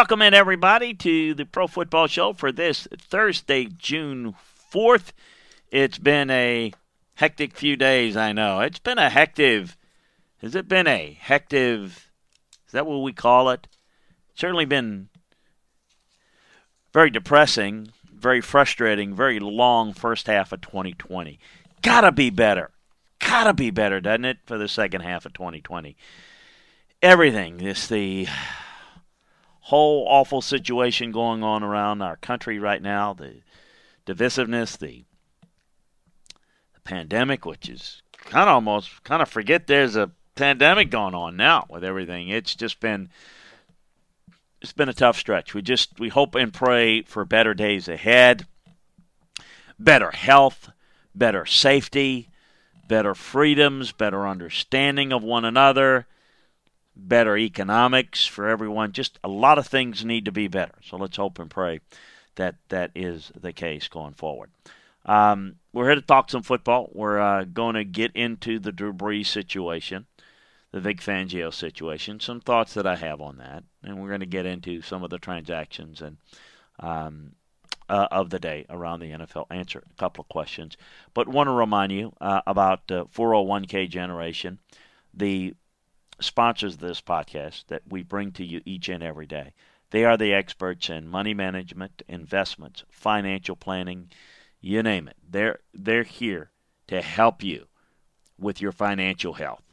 Welcome in, everybody, to the Pro Football Show for this Thursday, June 4th. It's been a hectic few days, I know. It's been a hectic. Has it been a hectic? Is that what we call it? Certainly been very depressing, very frustrating, very long first half of 2020. Gotta be better. Gotta be better, doesn't it, for the second half of 2020? Everything. This the whole awful situation going on around our country right now, the divisiveness, the, the pandemic, which is kind of almost kind of forget there's a pandemic going on now with everything. It's just been it's been a tough stretch. We just we hope and pray for better days ahead, better health, better safety, better freedoms, better understanding of one another better economics for everyone. Just a lot of things need to be better. So let's hope and pray that that is the case going forward. Um, we're here to talk some football. We're uh, going to get into the Drew Brees situation, the Vic Fangio situation, some thoughts that I have on that, and we're going to get into some of the transactions and um, uh, of the day around the NFL. Answer a couple of questions, but want to remind you uh, about uh, 401k generation. The sponsors this podcast that we bring to you each and every day. They are the experts in money management, investments, financial planning, you name it. They're they're here to help you with your financial health,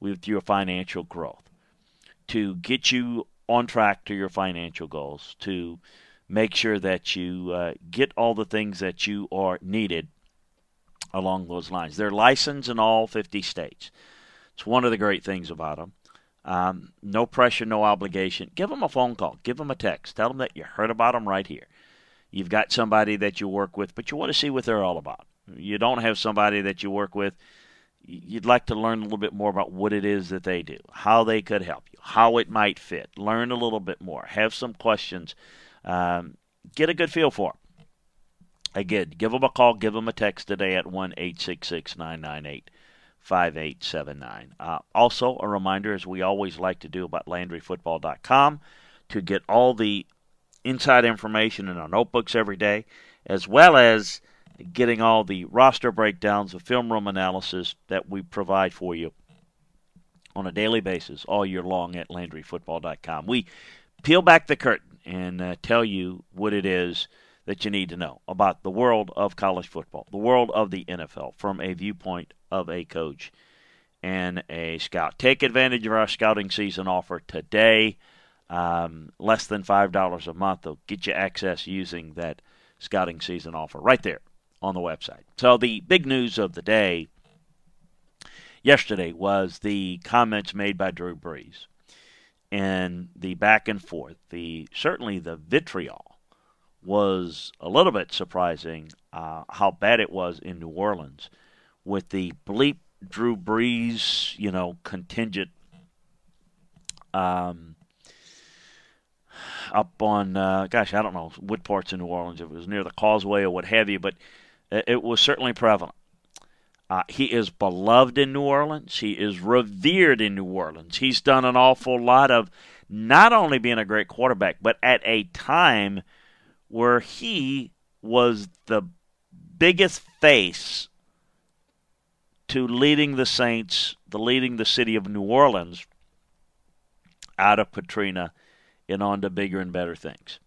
with your financial growth, to get you on track to your financial goals, to make sure that you uh, get all the things that you are needed along those lines. They're licensed in all 50 states. It's one of the great things about them. Um, no pressure, no obligation. Give them a phone call. Give them a text. Tell them that you heard about them right here. You've got somebody that you work with, but you want to see what they're all about. You don't have somebody that you work with. You'd like to learn a little bit more about what it is that they do, how they could help you, how it might fit. Learn a little bit more. Have some questions. Um, get a good feel for them. Again, give them a call, give them a text today at 1 866 998 5879. Uh, also, a reminder, as we always like to do about LandryFootball.com, to get all the inside information in our notebooks every day, as well as getting all the roster breakdowns, the film room analysis that we provide for you on a daily basis all year long at LandryFootball.com. We peel back the curtain and uh, tell you what it is that you need to know about the world of college football, the world of the NFL from a viewpoint of a coach and a scout. Take advantage of our scouting season offer today. Um, less than $5 a month will get you access using that scouting season offer right there on the website. So, the big news of the day yesterday was the comments made by Drew Brees and the back and forth, the certainly the vitriol was a little bit surprising uh, how bad it was in New Orleans with the bleep Drew Brees, you know, contingent um, up on, uh, gosh, I don't know what parts of New Orleans. If it was near the Causeway or what have you, but it was certainly prevalent. Uh, he is beloved in New Orleans. He is revered in New Orleans. He's done an awful lot of not only being a great quarterback, but at a time where he was the biggest face to leading the Saints, the leading the city of New Orleans out of Katrina and on to bigger and better things.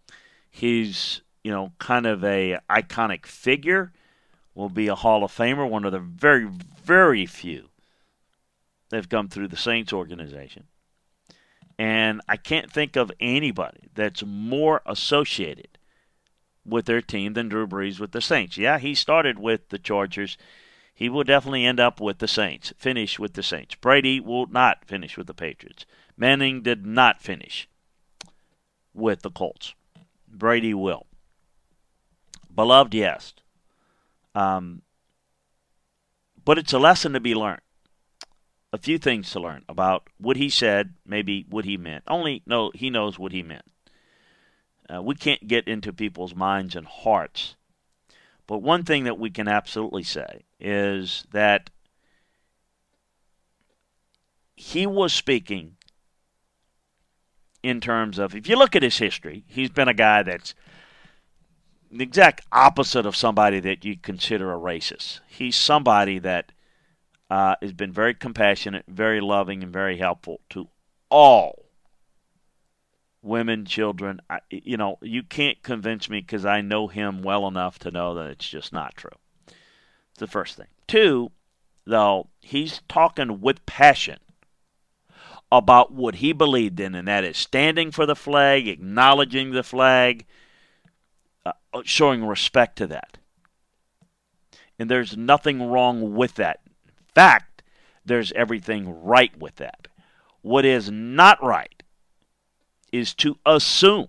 He's, you know, kind of a iconic figure, will be a Hall of Famer, one of the very, very few that have come through the Saints organization. And I can't think of anybody that's more associated with their team than Drew Brees with the Saints. Yeah, he started with the Chargers. He will definitely end up with the Saints, finish with the Saints. Brady will not finish with the Patriots. Manning did not finish with the Colts. Brady will. Beloved, yes. Um, but it's a lesson to be learned. A few things to learn about what he said, maybe what he meant. Only no, he knows what he meant. Uh, we can't get into people's minds and hearts. But one thing that we can absolutely say is that he was speaking in terms of, if you look at his history, he's been a guy that's the exact opposite of somebody that you consider a racist. He's somebody that uh, has been very compassionate, very loving, and very helpful to all women, children. I, you know, you can't convince me because I know him well enough to know that it's just not true. It's the first thing. Two, though, he's talking with passion about what he believed in, and that is standing for the flag, acknowledging the flag, uh, showing respect to that. And there's nothing wrong with that. In fact, there's everything right with that. What is not right is to assume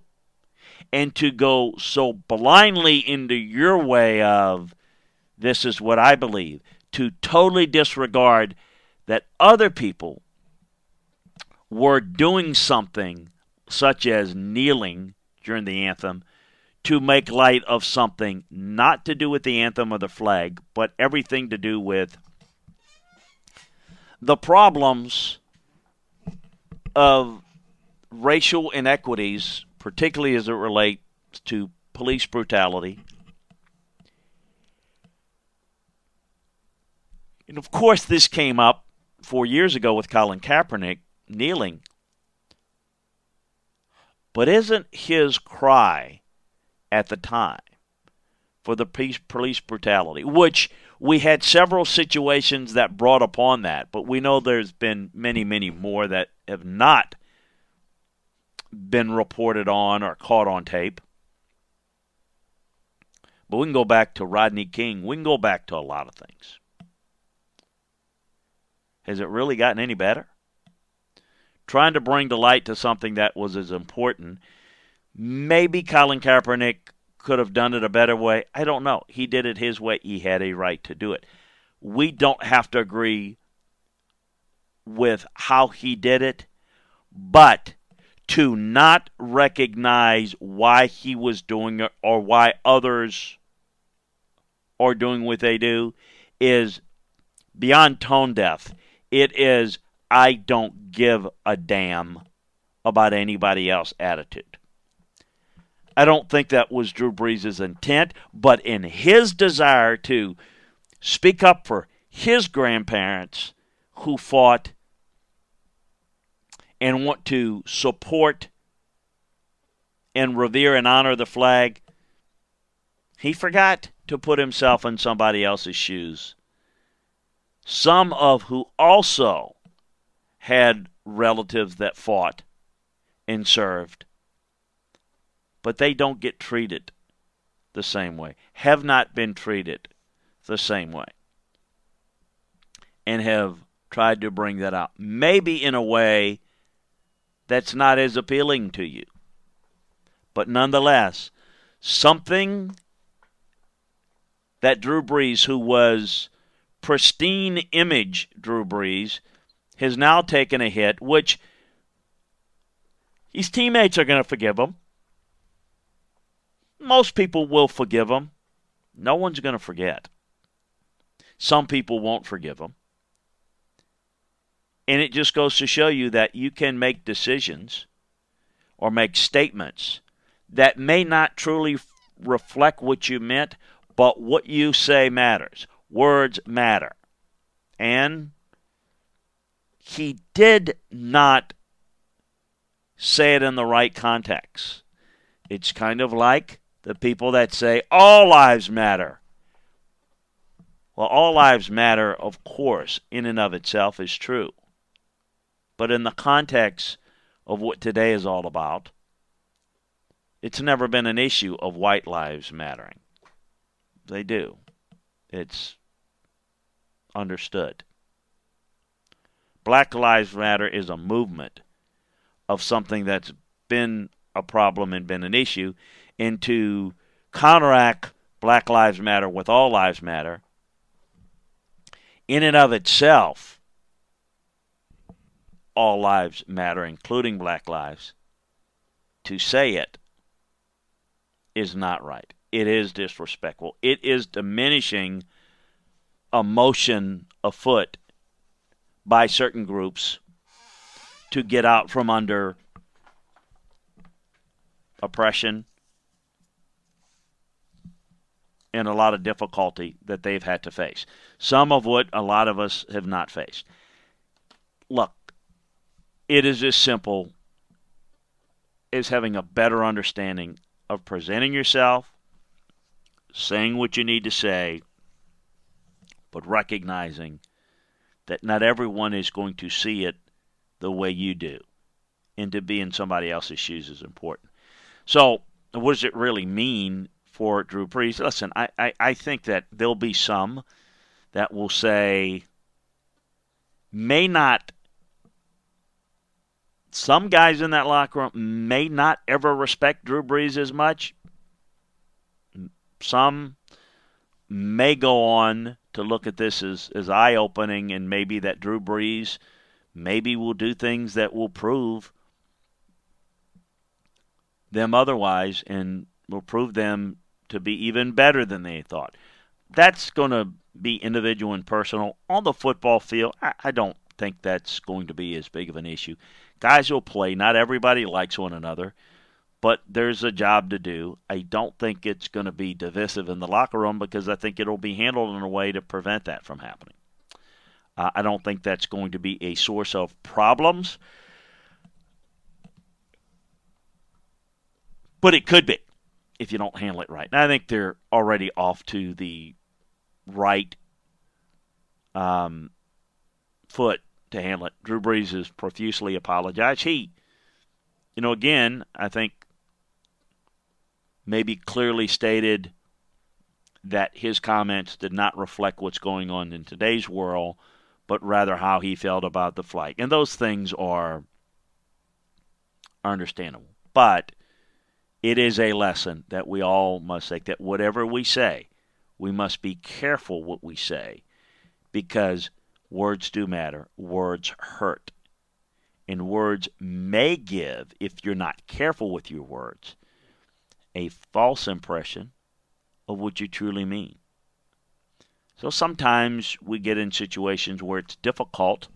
and to go so blindly into your way of this is what I believe, to totally disregard that other people were doing something such as kneeling during the anthem to make light of something not to do with the anthem or the flag, but everything to do with the problems of racial inequities, particularly as it relates to police brutality. And of course, this came up four years ago with Colin Kaepernick kneeling. But isn't his cry at the time for the police brutality, which we had several situations that brought upon that, but we know there's been many, many more that have not been reported on or caught on tape. But we can go back to Rodney King. We can go back to a lot of things. Has it really gotten any better? Trying to bring the light to something that was as important. Maybe Colin Kaepernick could have done it a better way. I don't know. He did it his way. He had a right to do it. We don't have to agree with how he did it, but to not recognize why he was doing it or why others are doing what they do is beyond tone deaf. It is, I don't give a damn about anybody else attitude. I don't think that was Drew Brees' intent, but in his desire to speak up for his grandparents who fought and want to support and revere and honor the flag, he forgot to put himself in somebody else's shoes. Some of who also had relatives that fought and served, but they don't get treated the same way, have not been treated the same way, and have tried to bring that out. Maybe in a way that's not as appealing to you. But nonetheless, something that Drew Brees, who was pristine image Drew Brees, has now taken a hit, which his teammates are going to forgive him. most people will forgive him. No one's going to forget. Some people won't forgive them. And it just goes to show you that you can make decisions or make statements that may not truly reflect what you meant, but what you say matters. Words matter. And he did not say it in the right context. It's kind of like the people that say all lives matter. Well, all lives matter, of course, in and of itself is true. But in the context of what today is all about, it's never been an issue of white lives mattering. They do. It's understood. Black Lives Matter is a movement of something that's been a problem and been an issue, and to counteract Black Lives Matter with All Lives Matter, in and of itself, all lives matter, including black lives, to say it is not right. It is disrespectful. It is diminishing a motion afoot by certain groups to get out from under oppression and a lot of difficulty that they've had to face. Some of what a lot of us have not faced. Look, it is as simple as having a better understanding of presenting yourself, saying what you need to say, but recognizing that not everyone is going to see it the way you do. And to be in somebody else's shoes is important. So, what does it really mean for Drew Brees? Listen, I, I, I think that there'll be some that will say, may not, some guys in that locker room may not ever respect Drew Brees as much. Some may go on to look at this as, as eye opening and maybe that Drew Brees maybe will do things that will prove them otherwise and will prove them to be even better than they thought. That's going to be individual and personal. On the football field, I, I don't think that's going to be as big of an issue. Guys will play. Not everybody likes one another but there's a job to do. I don't think it's going to be divisive in the locker room because I think it'll be handled in a way to prevent that from happening. Uh, I don't think that's going to be a source of problems, but it could be if you don't handle it right. And I think they're already off to the right um, foot to handle it. Drew Brees has profusely apologized. He, you know, again, I think maybe clearly stated that his comments did not reflect what's going on in today's world, but rather how he felt about the flight. And those things are, are understandable. But it is a lesson that we all must take that whatever we say, we must be careful what we say because words do matter. Words hurt. And words may give, if you're not careful with your words, a false impression of what you truly mean. So sometimes we get in situations where it's difficult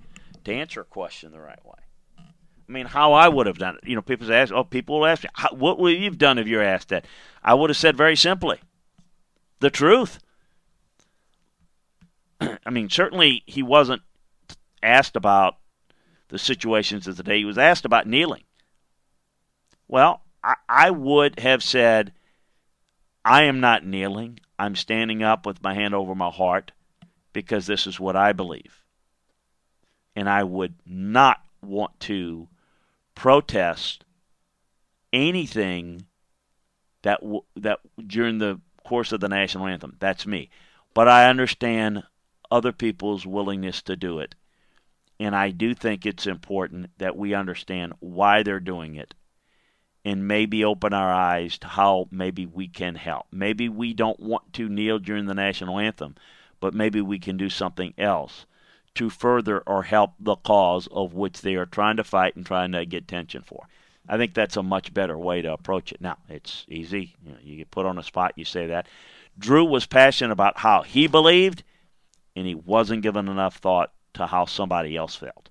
to answer a question the right way. I mean, how I would have done it. You know, people ask, oh, people will ask me, what would you've done if you're asked that? I would have said very simply, the truth. I mean, certainly he wasn't asked about the situations of the day. He was asked about kneeling. Well, I, I would have said, I am not kneeling. I'm standing up with my hand over my heart because this is what I believe. And I would not want to protest anything that w- that during the course of the national anthem. That's me. But I understand other people's willingness to do it. And I do think it's important that we understand why they're doing it and maybe open our eyes to how maybe we can help. Maybe we don't want to kneel during the national anthem, but maybe we can do something else to further or help the cause of which they are trying to fight and trying to get attention for. I think that's a much better way to approach it. Now, it's easy. You, know, you get put on a spot, you say that. Drew was passionate about how he believed, and he wasn't given enough thought to how somebody else felt.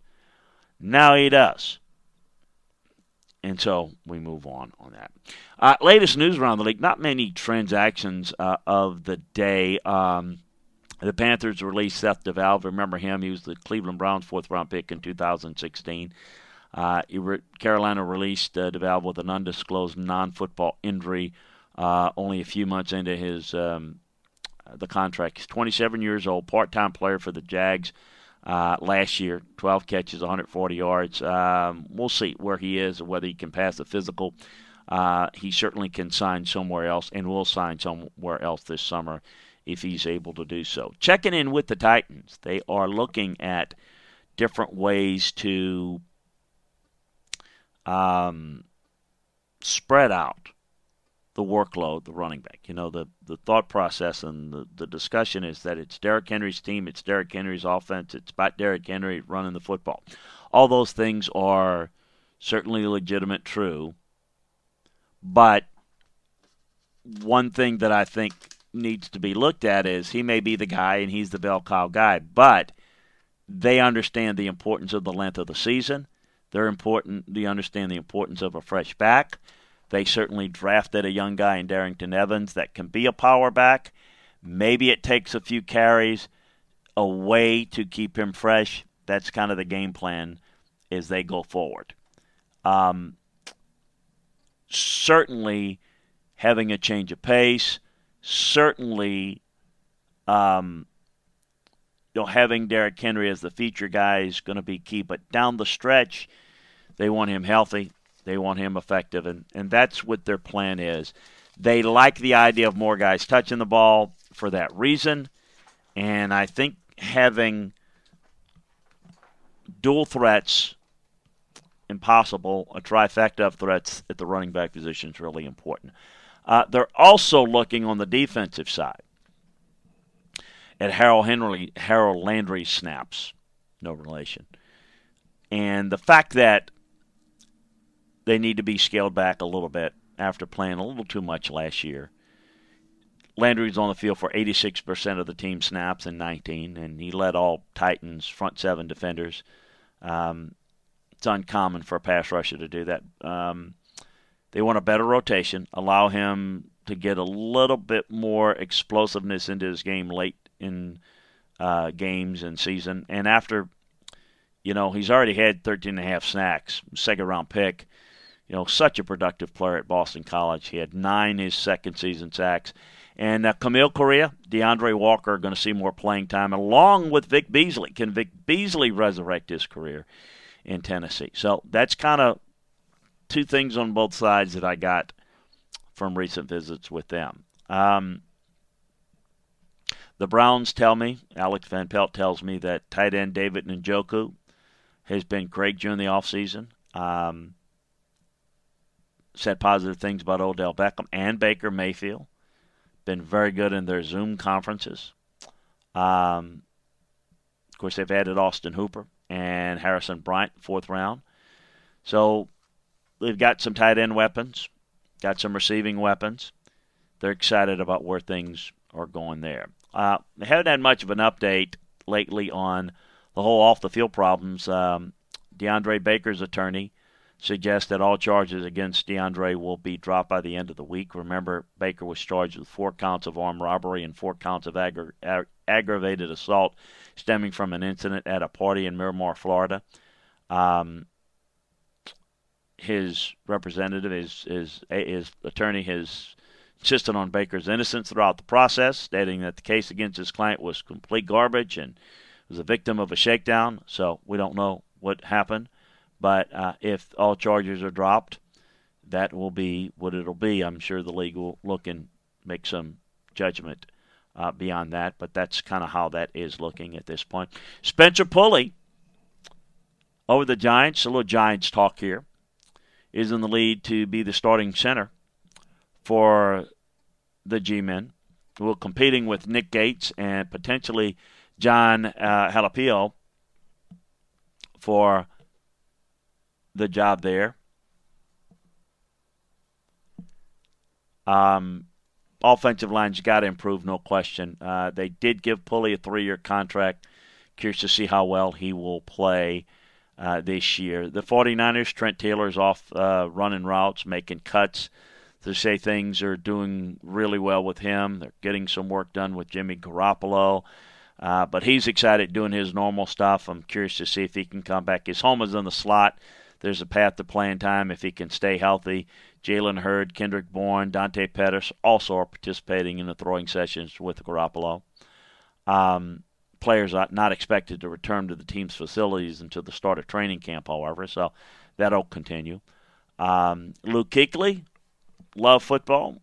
Now he does. And so we move on on that. Uh, latest news around the league. Not many transactions uh, of the day. Um, the Panthers released Seth DeValve. Remember him? He was the Cleveland Browns' fourth round pick in 2016. Uh, re- Carolina released uh, DeValve with an undisclosed non football injury uh, only a few months into his um, the contract. He's 27 years old, part time player for the Jags. Uh, last year, 12 catches, 140 yards. Um, we'll see where he is whether he can pass the physical. Uh, he certainly can sign somewhere else and will sign somewhere else this summer if he's able to do so. Checking in with the Titans, they are looking at different ways to um, spread out the workload, the running back. You know, the, the thought process and the, the discussion is that it's Derrick Henry's team, it's Derrick Henry's offense, it's about Derrick Henry running the football. All those things are certainly legitimate, true. But one thing that I think needs to be looked at is he may be the guy and he's the bell cow guy, but they understand the importance of the length of the season. They're important. They understand the importance of a fresh back. They certainly drafted a young guy in Darrynton Evans that can be a power back. Maybe it takes a few carries away to keep him fresh. That's kind of the game plan as they go forward. Um, certainly, having a change of pace, certainly, um, you know, having Derrick Henry as the feature guy is going to be key. But down the stretch, they want him healthy. They want him effective, and, and that's what their plan is. They like the idea of more guys touching the ball for that reason, and I think having dual threats impossible, a trifecta of threats at the running back position is really important. Uh, they're also looking on the defensive side at Harold Henry, Harold Landry snaps, no relation, and the fact that they need to be scaled back a little bit after playing a little too much last year. Landry's on the field for 86% of the team snaps in 19, and he led all Titans front seven defenders. Um, it's uncommon for a pass rusher to do that. Um, they want a better rotation, allow him to get a little bit more explosiveness into his game late in uh, games and season. And after, you know, he's already had 13 and a half snacks, second round pick you know, such a productive player at Boston College. He had nine his second season sacks. And uh, Kamalei Correa, D'Andre Walker are going to see more playing time, along with Vic Beasley. Can Vic Beasley resurrect his career in Tennessee? So that's kind of two things on both sides that I got from recent visits with them. Um, the Browns tell me, Alex Van Pelt tells me that tight end David Njoku has been great during the offseason. Um, said positive things about Odell Beckham and Baker Mayfield. Been very good in their Zoom conferences. Um, of course, they've added Austin Hooper and Harrison Bryant, fourth round. So they've got some tight end weapons, got some receiving weapons. They're excited about where things are going there. Uh, they haven't had much of an update lately on the whole off the field problems. Um, DeAndre Baker's attorney suggests that all charges against DeAndre will be dropped by the end of the week. Remember, Baker was charged with four counts of armed robbery and four counts of aggra- ag- aggravated assault stemming from an incident at a party in Miramar, Florida. Um, his representative, his, his, his attorney, has insisted on Baker's innocence throughout the process, stating that the case against his client was complete garbage and was a victim of a shakedown. So we don't know what happened. But uh, if all charges are dropped, that will be what it'll be. I'm sure the league will look and make some judgment uh, beyond that, but that's kind of how that is looking at this point. Spencer Pulley over the Giants, a little Giants talk here, is in the lead to be the starting center for the G men. We're competing with Nick Gates and potentially Jon uh, Halapio for the job there. Um, offensive line's got to improve, no question. Uh, they did give Pulley a three-year contract. Curious to see how well he will play uh, this year. The 49ers, Trent Taylor's off uh, running routes, making cuts. To say things are doing really well with him. They're getting some work done with Jimmy Garoppolo. Uh, but he's excited doing his normal stuff. I'm curious to see if he can come back. His home is in the slot. There's a path to playing time if he can stay healthy. Jalen Hurd, Kendrick Bourne, Dante Pettis also are participating in the throwing sessions with Garoppolo. Um, players are not expected to return to the team's facilities until the start of training camp, however, so that'll continue. Um, Luke Kuechly, love football.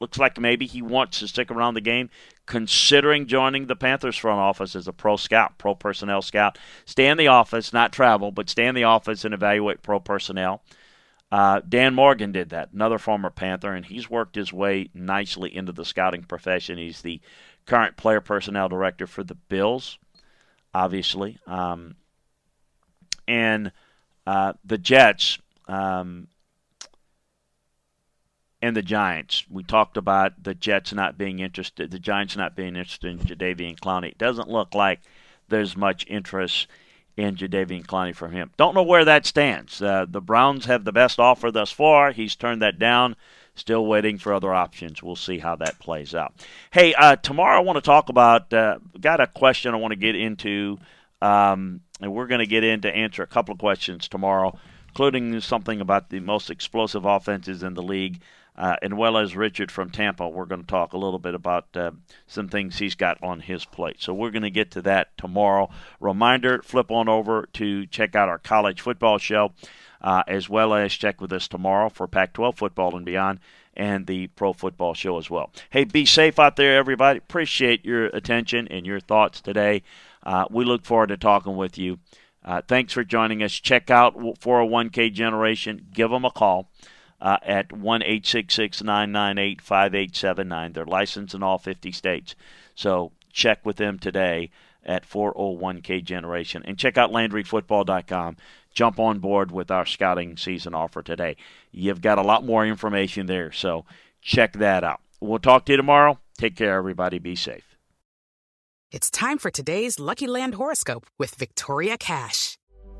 Looks like maybe he wants to stick around the game, considering joining the Panthers front office as a pro scout, pro personnel scout. Stay in the office, not travel, but stay in the office and evaluate pro personnel. Uh, Dan Morgan did that, another former Panther, and he's worked his way nicely into the scouting profession. He's the current player personnel director for the Bills, obviously. Um, and uh, the Jets um, and the Giants. We talked about the Jets not being interested, the Giants not being interested in Jadeveon Clowney. It doesn't look like there's much interest in Jadeveon Clowney from him. Don't know where that stands. Uh, the Browns have the best offer thus far. He's turned that down. Still waiting for other options. We'll see how that plays out. Hey, uh, tomorrow I want to talk about. Uh, got a question I want to get into, um, and we're going to get in to answer a couple of questions tomorrow, including something about the most explosive offenses in the league. Uh, and well as Richard from Tampa, we're going to talk a little bit about uh, some things he's got on his plate. So we're going to get to that tomorrow. Reminder: flip on over to check out our college football show, uh, as well as check with us tomorrow for Pac-12 football and beyond, and the pro football show as well. Hey, be safe out there, everybody. Appreciate your attention and your thoughts today. Uh, we look forward to talking with you. Uh, thanks for joining us. Check out 401k Generation. Give them a call uh, at 1 998 5879. They're licensed in all 50 states. So check with them today at 401k Generation. And check out LandryFootball.com. Jump on board with our scouting season offer today. You've got a lot more information there, so check that out. We'll talk to you tomorrow. Take care, everybody. Be safe. It's time for today's Lucky Land horoscope with Victoria Cash.